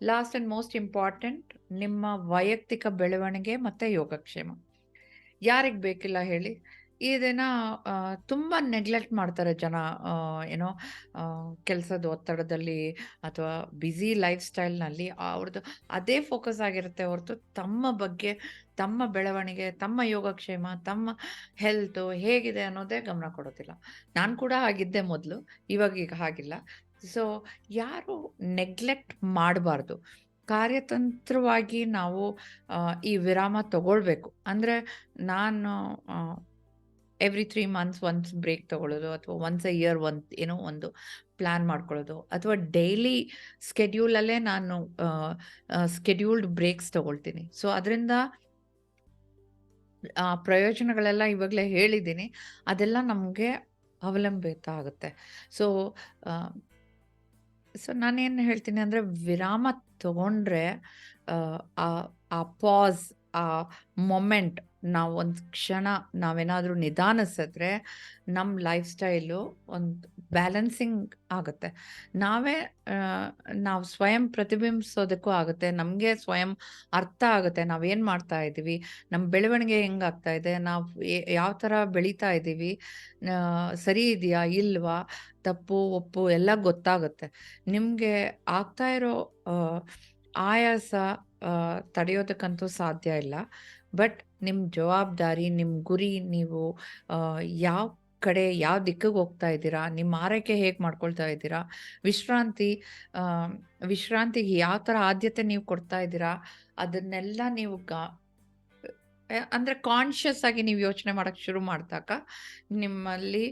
ಲಾಸ್ಟ್ ಆ್ಯಂಡ್ ಮೋಸ್ಟ್ ಇಂಪಾರ್ಟೆಂಟ್ ನಿಮ್ಮ ವೈಯಕ್ತಿಕ ಬೆಳವಣಿಗೆ ಮತ್ತು ಯೋಗಕ್ಷೇಮ. ಯಾರಿಗೆ ಬೇಕಿಲ್ಲ ಹೇಳಿ. ಇದನ್ನ ತುಂಬ ನೆಗ್ಲೆಕ್ಟ್ ಮಾಡ್ತಾರೆ ಜನ ಏನೋ ಕೆಲಸದ ಒತ್ತಡದಲ್ಲಿ ಅಥವಾ ಬ್ಯುಸಿ ಲೈಫ್ ಸ್ಟೈಲ್ನಲ್ಲಿ ಅವ್ರದ್ದು ಅದೇ ಫೋಕಸ್ ಆಗಿರುತ್ತೆ ಹೊರತು ತಮ್ಮ ಬಗ್ಗೆ, ತಮ್ಮ ಬೆಳವಣಿಗೆ, ತಮ್ಮ ಯೋಗಕ್ಷೇಮ, ತಮ್ಮ ಹೆಲ್ತು ಹೇಗಿದೆ ಅನ್ನೋದೇ ಗಮನ ಕೊಡೋದಿಲ್ಲ. ನಾನು ಕೂಡ ಆಗಿದ್ದೆ ಮೊದಲು ಇವಾಗ ಈಗ ಹಾಗಿಲ್ಲ. ಸೊ ಯಾರು ನೆಗ್ಲೆಕ್ಟ್ ಮಾಡಬಾರ್ದು. ಕಾರ್ಯತಂತ್ರವಾಗಿ ನಾವು ಈ ವಿರಾಮ ತಗೊಳ್ಬೇಕು. ಅಂದರೆ ನಾನು every three months once break ತಗೊಳ್ಳೋದು ಅಥವಾ ಒನ್ಸ್ ಅ ಇಯರ್ ಒನ್ ಏನೋ ಒಂದು ಪ್ಲ್ಯಾನ್ ಮಾಡ್ಕೊಳ್ಳೋದು ಅಥವಾ ಡೈಲಿ ಸ್ಕೆಡ್ಯೂಲಲ್ಲೇ ನಾನು ಸ್ಕೆಡ್ಯೂಲ್ಡ್ ಬ್ರೇಕ್ಸ್ ತಗೊಳ್ತೀನಿ. ಸೊ ಅದರಿಂದ ಪ್ರಯೋಜನಗಳೆಲ್ಲ ಇವಾಗಲೇ ಹೇಳಿದ್ದೀನಿ. ಅದೆಲ್ಲ ನಮಗೆ ಅವಲಂಬಿತ ಆಗುತ್ತೆ. ಸೊ ಸೊ ನಾನೇನು ಹೇಳ್ತೀನಿ ಅಂದರೆ ವಿರಾಮ ತಗೊಂಡ್ರೆ ಆ ಪಾಸ್ ಆ ಮೊಮೆಂಟ್ ನಾವು ಒಂದು ಕ್ಷಣ ನಾವೇನಾದರೂ ನಿಧಾನಿಸಿದ್ರೆ ನಮ್ಮ ಲೈಫ್ ಸ್ಟೈಲು ಒಂದು ಬ್ಯಾಲೆನ್ಸಿಂಗ್ ಆಗುತ್ತೆ. ನಾವೇ ನಾವು ಸ್ವಯಂ ಪ್ರತಿಬಿಂಬಿಸೋದಕ್ಕೂ ಆಗುತ್ತೆ. ನಮಗೆ ಸ್ವಯಂ ಅರ್ಥ ಆಗುತ್ತೆ. ನಾವೇನು ಮಾಡ್ತಾ ಇದ್ದೀವಿ? ನಮ್ಮ ಬೆಳವಣಿಗೆ ಹೆಂಗಾಗ್ತಾ ಇದೆ? ನಾವು ಯಾವ ಥರ ಬೆಳೀತಾ ಇದ್ದೀವಿ? ಸರಿ ಇದೆಯಾ? ಇಲ್ವಾ? ತಪ್ಪು, ಒಪ್ಪು ಎಲ್ಲ ಗೊತ್ತಾಗುತ್ತೆ. ನಿಮಗೆ ಆಗ್ತಾ ಇರೋ ಆಯಾಸ ತಡೆಯೋದಕ್ಕಂತೂ ಸಾಧ್ಯ ಇಲ್ಲ ಬಟ್ ನಿಮ್ಮ ಜವಾಬ್ದಾರಿ ನಿಮ್ಮ ಗುರಿ ನೀವು ಯಾವ ಕಡೆ, ಯಾವ ದಿಕ್ಕಿಗೆ ಹೋಗ್ತಾ ಇದ್ದೀರಾ? ನಿಮ್ಮ ಆರೈಕೆ ಹೇಗೆ ಮಾಡ್ಕೊಳ್ತಾ ಇದ್ದೀರಾ? ವಿಶ್ರಾಂತಿ ವಿಶ್ರಾಂತಿಗೆ ಯಾವ ಥರ ಆದ್ಯತೆ ನೀವು ಕೊಡ್ತಾ ಇದ್ದೀರಾ? ಅದನ್ನೆಲ್ಲ ನೀವು ಗ ಅಂದ್ರೆ ಕಾನ್ಷಿಯಸ್ ಆಗಿ ನೀವು ಯೋಚನೆ ಮಾಡಕ್ ಶುರು ಮಾಡಿದಾಗ ನಿಮ್ಮಲ್ಲಿ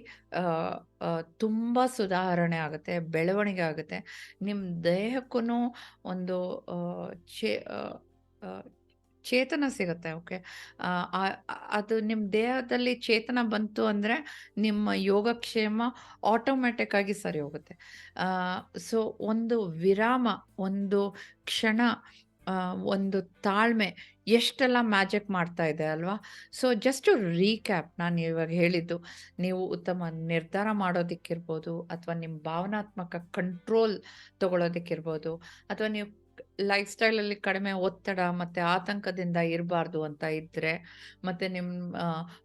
ತುಂಬಾ ಸುಧಾರಣೆ ಆಗುತ್ತೆ, ಬೆಳವಣಿಗೆ ಆಗುತ್ತೆ. ನಿಮ್ಮ ದೇಹಕ್ಕೂ ಒಂದು ಚೇ ಚೇತನ ಸಿಗುತ್ತೆ. ಓಕೆ. ಅದು ನಿಮ್ಮ ದೇಹದಲ್ಲಿ ಚೇತನ ಬಂತು ಅಂದ್ರೆ ನಿಮ್ಮ ಯೋಗಕ್ಷೇಮ ಆಟೋಮ್ಯಾಟಿಕ್ ಆಗಿ ಸರಿ ಹೋಗುತ್ತೆ. ಸೊ ಒಂದು ವಿರಾಮ, ಒಂದು ಕ್ಷಣ, ಒಂದು ತಾಳ್ಮೆ ಎಷ್ಟೆಲ್ಲ ಮ್ಯಾಜಿಕ್ ಮಾಡ್ತಾ ಇದೆ ಅಲ್ವಾ? ಸೊ ಜಸ್ಟ್ ರೀಕ್ಯಾಪ್ ನಾನು ಇವಾಗ ಹೇಳಿದ್ದು, ನೀವು ಉತ್ತಮ ನಿರ್ಧಾರ ಮಾಡೋದಕ್ಕಿರ್ಬೋದು, ಅಥವಾ ನಿಮ್ಮ ಭಾವನಾತ್ಮಕ ಕಂಟ್ರೋಲ್ ತಗೊಳ್ಳೋದಕ್ಕಿರ್ಬೋದು, ಅಥವಾ ನೀವು ಲೈಫ್ ಸ್ಟೈಲಲ್ಲಿ ಕಡಿಮೆ ಒತ್ತಡ ಮತ್ತೆ ಆತಂಕದಿಂದ ಇರಬಾರ್ದು ಅಂತ ಇದ್ರೆ, ಮತ್ತೆ ನಿಮ್ಮ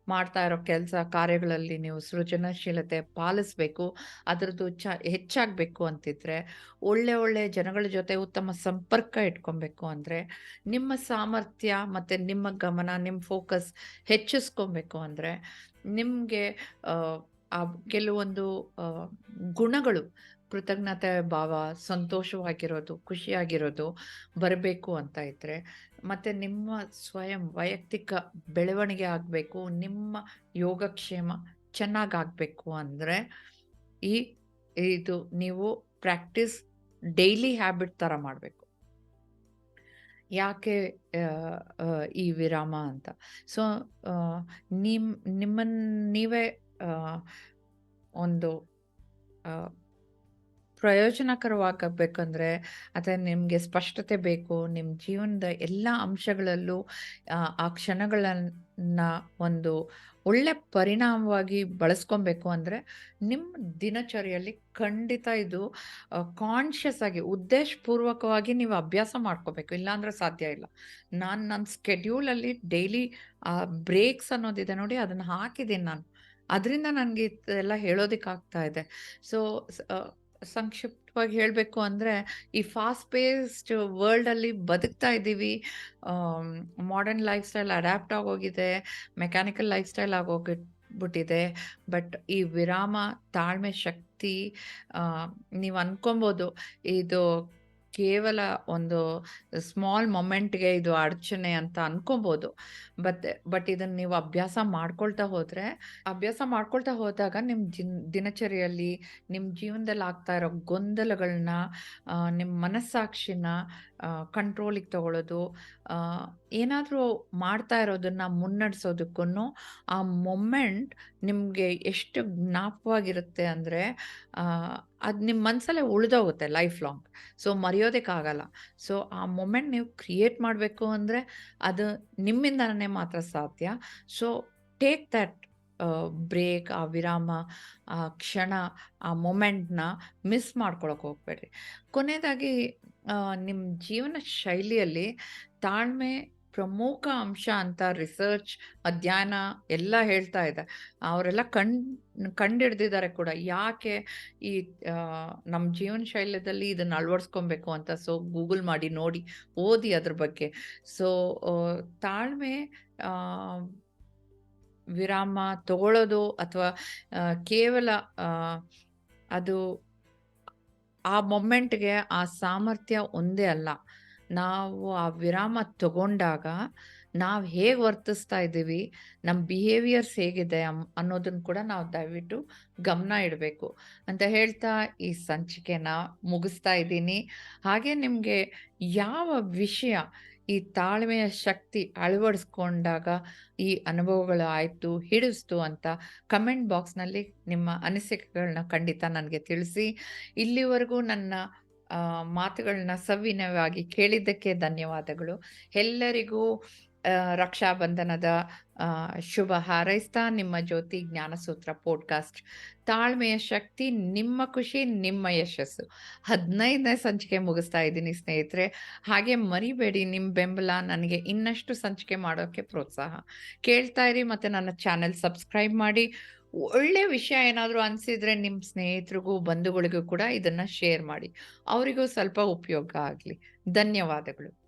ಮಾಡ್ತಾ ಇರೋ ಕೆಲಸ ಕಾರ್ಯಗಳಲ್ಲಿ ನೀವು ಸೃಜನಶೀಲತೆ ಪಾಲಿಸಬೇಕು. ಅದರದ್ದು ಚ ಹೆಚ್ಚಾಗಬೇಕು ಅಂತಿದ್ರೆ, ಒಳ್ಳೆ ಒಳ್ಳೆ ಜನಗಳ ಜೊತೆ ಉತ್ತಮ ಸಂಪರ್ಕ ಇಟ್ಕೊಬೇಕು ಅಂದ್ರೆ, ನಿಮ್ಮ ಸಾಮರ್ಥ್ಯ ಮತ್ತೆ ನಿಮ್ಮ ಗಮನ, ನಿಮ್ಮ ಫೋಕಸ್ ಹೆಚ್ಚಿಸ್ಕೊಬೇಕು ಅಂದ್ರೆ, ನಿಮ್ಗೆ ಆ ಕೆಲವೊಂದು ಗುಣಗಳು ಕೃತಜ್ಞತೆ ಭಾವ, ಸಂತೋಷವಾಗಿರೋದು, ಖುಷಿಯಾಗಿರೋದು ಬರಬೇಕು ಅಂತ ಇದ್ರೆ, ಮತ್ತೆ ನಿಮ್ಮ ಸ್ವಯಂ ವೈಯಕ್ತಿಕ ಬೆಳವಣಿಗೆ ಆಗಬೇಕು, ನಿಮ್ಮ ಯೋಗಕ್ಷೇಮ ಚೆನ್ನಾಗಾಗಬೇಕು ಅಂದರೆ ಈ ಇದು ನೀವು ಪ್ರಾಕ್ಟೀಸ್ ಡೈಲಿ ಹ್ಯಾಬಿಟ್ ಥರ ಮಾಡಬೇಕು. ಯಾಕೆ ಈ ವಿರಾಮ ಅಂತ? ಸೊ ನಿಮ್ಮ ನಿಮ್ಮನ್ನು ನೀವೇ ಒಂದು ಪ್ರಯೋಜನಕರವಾಗಬೇಕಂದ್ರೆ, ಅಥವಾ ನಿಮಗೆ ಸ್ಪಷ್ಟತೆ ಬೇಕು, ನಿಮ್ಮ ಜೀವನದ ಎಲ್ಲ ಅಂಶಗಳಲ್ಲೂ ಆ, ಕ್ಷಣಗಳನ್ನು ಒಂದು ಒಳ್ಳೆ ಪರಿಣಾಮವಾಗಿ ಬಳಸ್ಕೊಬೇಕು ಅಂದರೆ ನಿಮ್ಮ ದಿನಚರಿಯಲ್ಲಿ ಖಂಡಿತ ಇದು ಕಾನ್ಷಿಯಸ್ ಆಗಿ ಉದ್ದೇಶಪೂರ್ವಕವಾಗಿ ನೀವು ಅಭ್ಯಾಸ ಮಾಡ್ಕೋಬೇಕು. ಇಲ್ಲಾಂದ್ರೆ ಸಾಧ್ಯ ಇಲ್ಲ. ನಾನು ನನ್ನ ಸ್ಕೆಡ್ಯೂಲಲ್ಲಿ ಡೈಲಿ ಬ್ರೇಕ್ಸ್ ಅನ್ನೋದಿದೆ ನೋಡಿ, ಅದನ್ನು ಹಾಕಿದ್ದೀನಿ ನಾನು. ಅದರಿಂದ ನನಗೆ ಇದೆಲ್ಲ ಹೇಳೋದಕ್ಕಾಗ್ತಾ ಇದೆ. ಸೊ ಸಂಕ್ಷಿಪ್ತವಾಗಿ ಹೇಳಬೇಕು ಅಂದರೆ ಈ ಫಾಸ್ಟ್ ಪೇಸ್ಡ್ ವರ್ಲ್ಡಲ್ಲಿ ಬದುಕ್ತಾ ಇದ್ದೀವಿ. ಮಾಡರ್ನ್ ಲೈಫ್ ಸ್ಟೈಲ್ ಅಡ್ಯಾಪ್ಟ್ ಆಗೋಗಿದೆ. ಮೆಕ್ಯಾನಿಕಲ್ ಲೈಫ್ ಸ್ಟೈಲ್ ಆಗೋಗಿ ಬಿಟ್ಟಿದೆ. ಬಟ್ ಈ ವಿರಾಮ, ತಾಳ್ಮೆ, ಶಕ್ತಿ ನೀವು ಅನ್ಕೊಬೋದು ಇದು ಕೇವಲ ಒಂದು ಸ್ಮಾಲ್ ಮೊಮೆಂಟ್‌ಗೆ ಇದು ಅಡಚಣೆ ಅಂತ ಅನ್ಕೋಬಹುದು ಬಟ್ ಬಟ್ ಇದನ್ನ ನೀವು ಅಭ್ಯಾಸ ಮಾಡ್ಕೊಳ್ತಾ ಹೋದ್ರೆ, ಅಭ್ಯಾಸ ಮಾಡ್ಕೊಳ್ತಾ ಹೋದಾಗ ನಿಮ್ಮ ದಿನ್ ದಿನಚರಿಯಲ್ಲಿ, ನಿಮ್ಮ ಜೀವನದಲ್ಲಿ ಆಗ್ತಾ ಇರೋ ಗೊಂದಲಗಳನ್ನ, ನಿಮ್ಮ ಮನಸ್ಸಾಕ್ಷಿನ ಕಂಟ್ರೋಲಿಗೆ ತಗೊಳ್ಳೋದು, ಏನಾದ್ರೂ ಮಾಡ್ತಾ ಇರೋದನ್ನ ಮುನ್ನಡೆಸೋದಕ್ಕೂ ಆ ಮೊಮೆಂಟ್ ನಿಮಗೆ ಎಷ್ಟು ಜ್ಞಾಪವಾಗಿರುತ್ತೆ ಅಂದರೆ ಅದು ನಿಮ್ಮ ಮನಸ್ಸಲ್ಲೇ ಉಳಿದೋಗುತ್ತೆ ಲೈಫ್ ಲಾಂಗ್. ಸೊ ಮರೆಯೋದಕ್ಕಾಗಲ್ಲ. ಸೊ ಆ ಮೊಮೆಂಟ್ ನೀವು ಕ್ರಿಯೇಟ್ ಮಾಡಬೇಕು ಅಂದರೆ ಅದು ನಿಮ್ಮಿಂದನೇ ಮಾತ್ರ ಸಾಧ್ಯ. ಸೊ ಟೇಕ್ ದಟ್ ಬ್ರೇಕ್, ಆ ವಿರಾಮ, ಆ ಕ್ಷಣ, ಆ ಮೊಮೆಂಟ್‌ನ ಮಿಸ್ ಮಾಡ್ಕೊಳಕ್ಕೆ ಹೋಗ್ಬೇಡ್ರಿ. ಕೊನೆಯದಾಗಿ ನಿಮ್ಮ ಜೀವನ ಶೈಲಿಯಲ್ಲಿ ತಾಳ್ಮೆ ಪ್ರಮುಖ ಅಂಶ ಅಂತ ರಿಸರ್ಚ್, ಅಧ್ಯಯನ ಎಲ್ಲ ಹೇಳ್ತಾ ಇದೆ. ಅವರೆಲ್ಲ ಕಣ್ ಕಂಡಿಡ್ದಿದ್ದಾರೆ ಕೂಡ. ಯಾಕೆ ಈ ನಮ್ಮ ಜೀವನ ಶೈಲ್ಯದಲ್ಲಿ ಇದನ್ನು ಅಳವಡಿಸ್ಕೊಬೇಕು ಅಂತ. ಸೊ ಗೂಗಲ್ ಮಾಡಿ ನೋಡಿ, ಓದಿ ಅದ್ರ ಬಗ್ಗೆ. ಸೊ ತಾಳ್ಮೆ ವಿರಾಮ ತಗೊಳ್ಳೋದು ಅಥವಾ ಕೇವಲ ಅದು ಆ ಮೊಮೆಂಟ್‌ಗೆ ಆ ಸಾಮರ್ಥ್ಯ ಒಂದೇ ಅಲ್ಲ. ನಾವು ಆ ವಿರಾಮ ತಗೊಂಡಾಗ, ನಾವು ಹೇಗೆ ವರ್ತಿಸ್ತಾ ಇದ್ದೀವಿ, ನಮ್ಮ ಬಿಹೇವಿಯರ್ಸ್ ಹೇಗಿದೆ ಅನ್ನೋದನ್ನ ಕೂಡ ನಾವು ದಯವಿಟ್ಟು ಗಮನ ಇಡಬೇಕು. ಅಂತ ಹೇಳ್ತಾ ಈ ಸಂಚಿಕೆನ ಮುಗಿಸ್ತಾ ಇದ್ದೀನಿ. ಹಾಗೆ ನಿಮಗೆ ಯಾವ ವಿಷಯ ಈ ತಾಳ್ಮೆಯ ಶಕ್ತಿ ಅಳವಡಿಸ್ಕೊಂಡಾಗ ಈ ಅನುಭವಗಳು ಆಯಿತು ಹಿಡಿಸ್ತು ಅಂತ ಕಮೆಂಟ್ ಬಾಕ್ಸ್‌ನಲ್ಲಿ ನಿಮ್ಮ ಅನಿಸಿಕೆಗಳನ್ನ ಖಂಡಿತ ನನಗೆ ತಿಳಿಸಿ. ಇಲ್ಲಿವರೆಗೂ ನನ್ನ ಮಾತುಗಳನ್ನ ಸವಿನಯವಾಗಿ ಕೇಳಿದ್ದಕ್ಕೆ ಧನ್ಯವಾದಗಳು. ಎಲ್ಲರಿಗೂ ರಕ್ಷಾ ಬಂಧನದ ಶುಭ ಹಾರೈಸ್ತಾ ನಿಮ್ಮ ಜ್ಯೋತಿ ಜ್ಞಾನಸೂತ್ರ ಪಾಡ್‌ಕಾಸ್ಟ್. ತಾಳ್ಮೆಯ ಶಕ್ತಿ, ನಿಮ್ಮ ಖುಷಿ, ನಿಮ್ಮ ಯಶಸ್ಸು. 15ನೇ ಸಂಚಿಕೆ ಮುಗಿಸ್ತಾ ಇದ್ದೀನಿ ಸ್ನೇಹಿತರೆ. ಹಾಗೆ ಮರಿಬೇಡಿ ನಿಮ್ಮ ಬೆಂಬಲ ನನಗೆ ಇನ್ನಷ್ಟು ಸಂಚಿಕೆ ಮಾಡೋಕ್ಕೆ ಪ್ರೋತ್ಸಾಹ. ಕೇಳ್ತಾ ಇರಿ ಮತ್ತೆ ನನ್ನ ಚಾನೆಲ್ ಸಬ್ಸ್ಕ್ರೈಬ್ ಮಾಡಿ. ಒಳ್ಳೆ ವಿಷಯ ಏನಾದರೂ ಅನಿಸಿದ್ರೆ ನಿಮ್ಮ ಸ್ನೇಹಿತರಿಗೂ, ಬಂಧುಗಳಿಗೂ ಕೂಡ ಇದನ್ನು ಶೇರ್ ಮಾಡಿ. ಅವರಿಗೂ ಸ್ವಲ್ಪ ಉಪಯೋಗ ಆಗಲಿ ಧನ್ಯವಾದಗಳು.